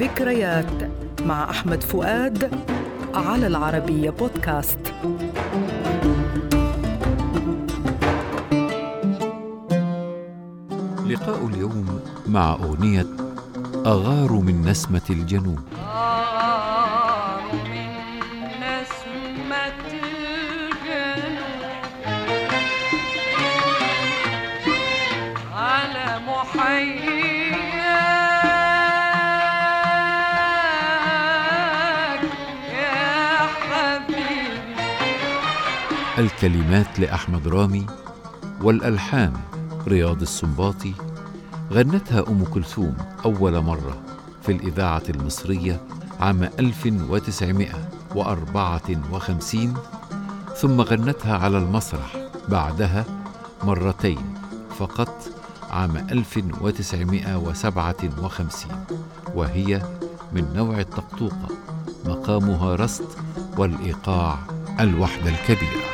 ذكريات مع أحمد فؤاد على العربية بودكاست. لقاء اليوم مع أغنية أغار من نسمة الجنوب. أغار الكلمات لأحمد رامي والألحان رياض السنباطي غنتها أم كلثوم أول مرة في الإذاعة المصرية عام 1954 ثم غنتها على المسرح بعدها مرتين فقط عام 1957 وهي من نوع الطقطوقة مقامها رست والإيقاع الوحدة الكبيرة.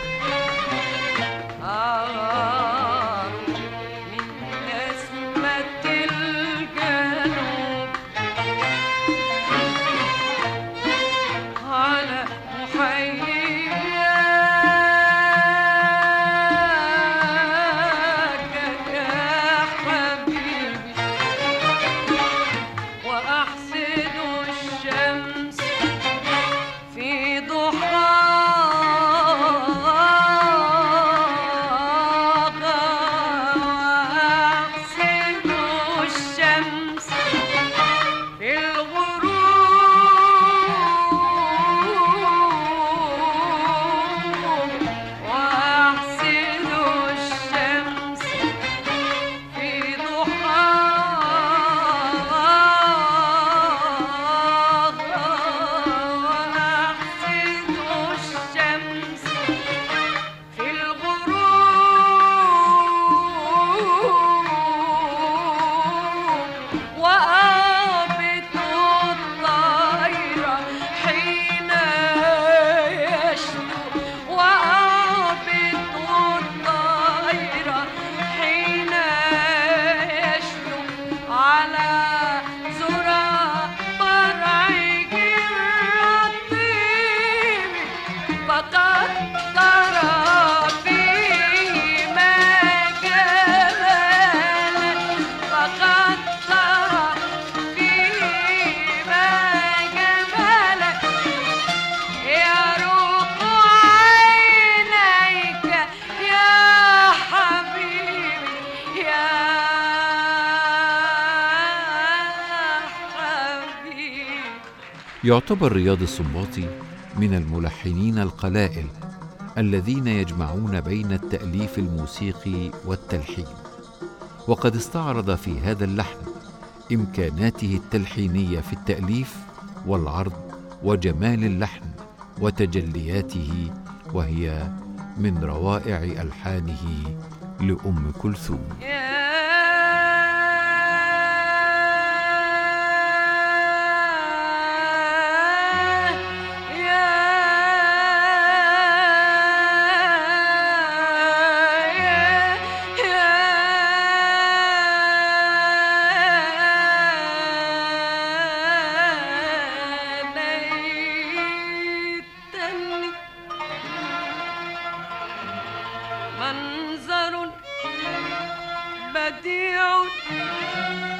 يعتبر رياض السنباطي من الملحنين القلائل الذين يجمعون بين التأليف الموسيقي والتلحين. وقد استعرض في هذا اللحن إمكاناته التلحينية في التأليف والعرض وجمال اللحن وتجلياته وهي من روائع ألحانه لأم كلثوم. dude.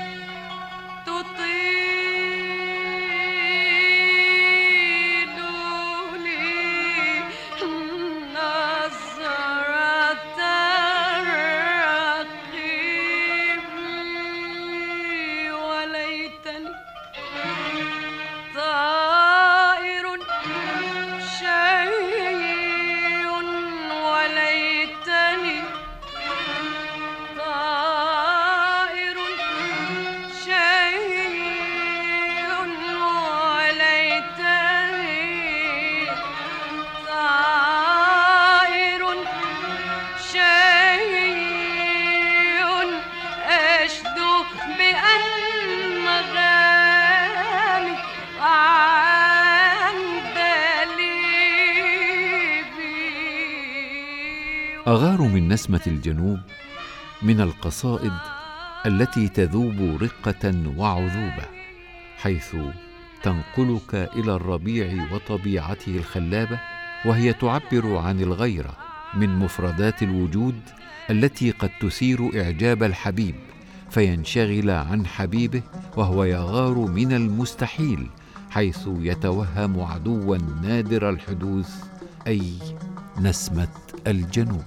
أغار من نسمة الجنوب من القصائد التي تذوب رقة وعذوبة حيث تنقلك إلى الربيع وطبيعته الخلابة وهي تعبر عن الغيرة من مفردات الوجود التي قد تثير إعجاب الحبيب فينشغل عن حبيبه وهو يغار من المستحيل حيث يتوهم عدوا نادر الحدوث أي نسمة الجنوب.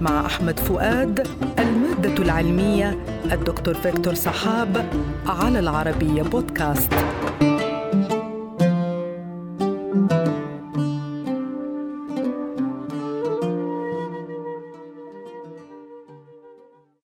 مع أحمد فؤاد المادة العلمية الدكتور فيكتور صحاب على العربية بودكاست.